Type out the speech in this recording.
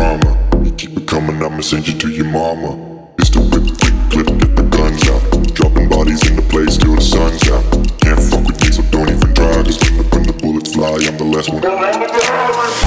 drama. You keep it coming, I'ma send you to your mama. It's the whip, kick, clip, get the guns out. Dropping bodies in the place till the sun's out. Can't fuck with me, so don't even try. Cause when the, when the bullets fly, I'm the last one.